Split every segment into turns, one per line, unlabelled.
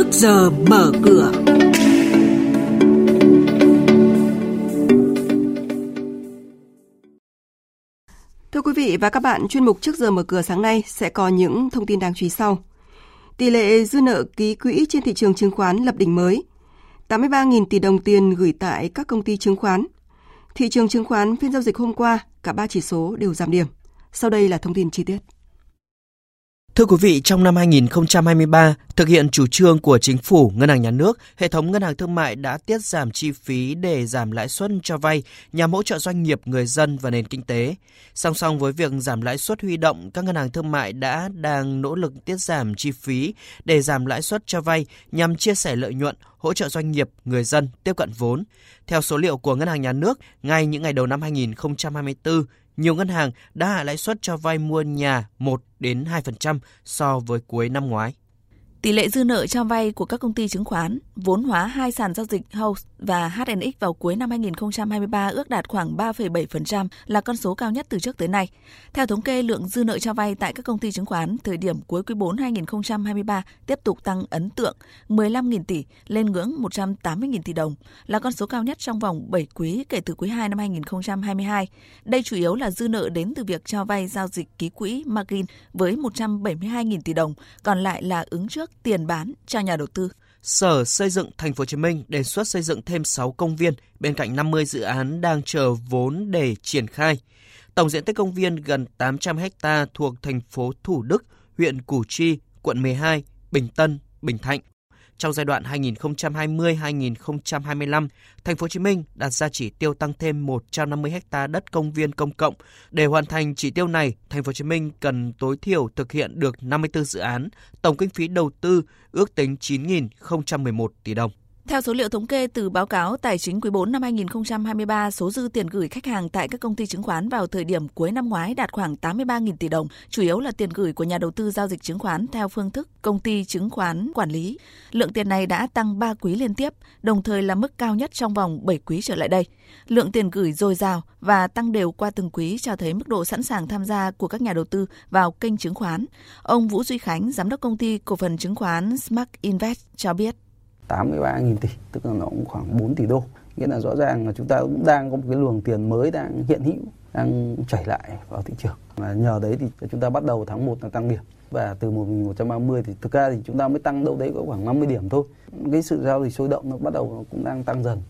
trước giờ mở cửa.
Thưa quý vị và các bạn, chuyên mục trước giờ mở cửa sáng nay sẽ có những thông tin đáng chú ý sau. Tỷ lệ dư nợ ký quỹ trên thị trường chứng khoán lập đỉnh mới. 83.000 tỷ đồng tiền gửi tại các công ty chứng khoán. Thị trường chứng khoán phiên giao dịch hôm qua, cả ba chỉ số đều giảm điểm. Sau đây là thông tin chi tiết.
Thưa quý vị, trong năm 2023, thực hiện chủ trương của chính phủ, ngân hàng nhà nước, hệ thống ngân hàng thương mại đã tiết giảm chi phí để giảm lãi suất cho vay nhằm hỗ trợ doanh nghiệp, người dân và nền kinh tế. Song song với việc giảm lãi suất huy động, các ngân hàng thương mại đã đang nỗ lực tiết giảm chi phí để giảm lãi suất cho vay nhằm chia sẻ lợi nhuận, hỗ trợ doanh nghiệp, người dân tiếp cận vốn. Theo số liệu của Ngân hàng Nhà nước, ngay những ngày đầu năm 2024, nhiều ngân hàng đã hạ lãi suất cho vay mua nhà 1 đến 2% so với cuối năm ngoái.
Tỷ lệ dư nợ cho vay của các công ty chứng khoán, vốn hóa hai sàn giao dịch House và HNX vào cuối năm 2023 ước đạt khoảng 3,7% là con số cao nhất từ trước tới nay. Theo thống kê, lượng dư nợ cho vay tại các công ty chứng khoán thời điểm cuối quý 4 2023 tiếp tục tăng ấn tượng 15.000 tỷ lên ngưỡng 180.000 tỷ đồng, là con số cao nhất trong vòng 7 quý kể từ quý 2 năm 2022. Đây chủ yếu là dư nợ đến từ việc cho vay giao dịch ký quỹ margin với 172.000 tỷ đồng, còn lại là ứng trước tiền bán cho nhà đầu tư.
Sở Xây dựng Thành phố Hồ Chí Minh đề xuất xây dựng thêm 6 công viên bên cạnh 50 dự án đang chờ vốn để triển khai. Tổng diện tích công viên gần 800 ha thuộc thành phố Thủ Đức, huyện Củ Chi, quận 12, Bình Tân, Bình Thạnh. Trong giai đoạn 2020-2025, thành phố Hồ Chí Minh đặt ra chỉ tiêu tăng thêm 150 ha đất công viên công cộng. Để hoàn thành chỉ tiêu này, thành phố Hồ Chí Minh cần tối thiểu thực hiện được 54 dự án, tổng kinh phí đầu tư ước tính 9.011 tỷ đồng.
Theo số liệu thống kê từ báo cáo tài chính quý 4 năm 2023, số dư tiền gửi khách hàng tại các công ty chứng khoán vào thời điểm cuối năm ngoái đạt khoảng 83.000 tỷ đồng, chủ yếu là tiền gửi của nhà đầu tư giao dịch chứng khoán theo phương thức công ty chứng khoán quản lý. Lượng tiền này đã tăng 3 quý liên tiếp, đồng thời là mức cao nhất trong vòng 7 quý trở lại đây. Lượng tiền gửi dồi dào và tăng đều qua từng quý cho thấy mức độ sẵn sàng tham gia của các nhà đầu tư vào kênh chứng khoán. Ông Vũ Duy Khánh, giám đốc công ty cổ phần chứng khoán Smart Invest cho biết.
83.000 tỷ, tức là nó cũng khoảng 4 tỷ đô. Nghĩa là rõ ràng là chúng ta cũng đang có một cái luồng tiền mới đang hiện hữu, đang chảy lại vào thị trường. Và nhờ đấy thì chúng ta bắt đầu tháng 1 là tăng điểm. Và từ 1130 thì thực ra thì chúng ta mới tăng đâu đấy có khoảng 50 điểm thôi. Cái sự giao dịch sôi động nó bắt đầu nó cũng đang tăng dần.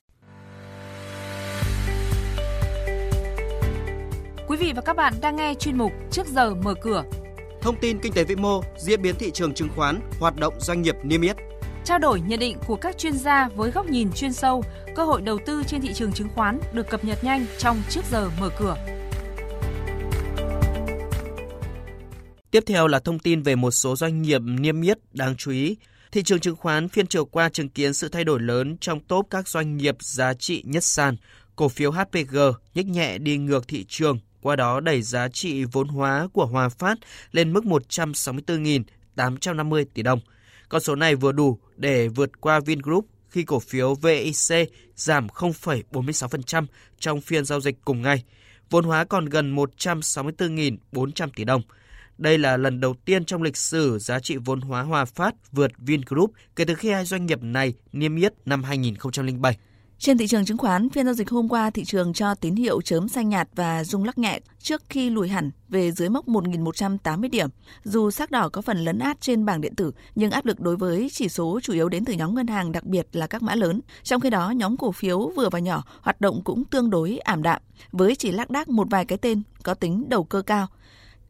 Quý vị và các bạn đang nghe chuyên mục Trước giờ mở cửa.
Thông tin kinh tế vĩ mô, diễn biến thị trường chứng khoán, hoạt động doanh nghiệp niêm yết
trao đổi nhận định của các chuyên gia với góc nhìn chuyên sâu, cơ hội đầu tư trên thị trường chứng khoán được cập nhật nhanh trong trước giờ mở cửa.
Tiếp theo là thông tin về một số doanh nghiệp niêm yết đáng chú ý. Thị trường chứng khoán phiên chiều qua chứng kiến sự thay đổi lớn trong top các doanh nghiệp giá trị nhất sàn. Cổ phiếu HPG nhích nhẹ đi ngược thị trường, qua đó đẩy giá trị vốn hóa của Hòa Phát lên mức 164.850 tỷ đồng – con số này vừa đủ để vượt qua Vingroup khi cổ phiếu VIC giảm 0,46% trong phiên giao dịch cùng ngày. Vốn hóa còn gần 164.400 tỷ đồng. Đây là lần đầu tiên trong lịch sử giá trị vốn hóa Hòa Phát vượt Vingroup kể từ khi hai doanh nghiệp này niêm yết năm 2007.
Trên thị trường chứng khoán, phiên giao dịch hôm qua thị trường cho tín hiệu chớm xanh nhạt và rung lắc nhẹ trước khi lùi hẳn về dưới mốc 1.180 điểm. Dù sắc đỏ có phần lấn át trên bảng điện tử, nhưng áp lực đối với chỉ số chủ yếu đến từ nhóm ngân hàng đặc biệt là các mã lớn. Trong khi đó, nhóm cổ phiếu vừa và nhỏ hoạt động cũng tương đối ảm đạm, với chỉ lác đác một vài cái tên có tính đầu cơ cao –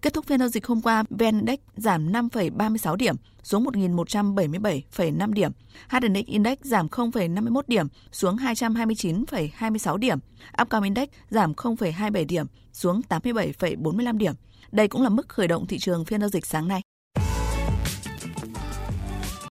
Kết thúc phiên giao dịch hôm qua, VN Index giảm 5,36 điểm xuống 1.177,5 điểm. HNX Index giảm 0,51 điểm xuống 229,26 điểm. Upcom Index giảm 0,27 điểm xuống 87,45 điểm. Đây cũng là mức khởi động thị trường phiên giao dịch sáng nay.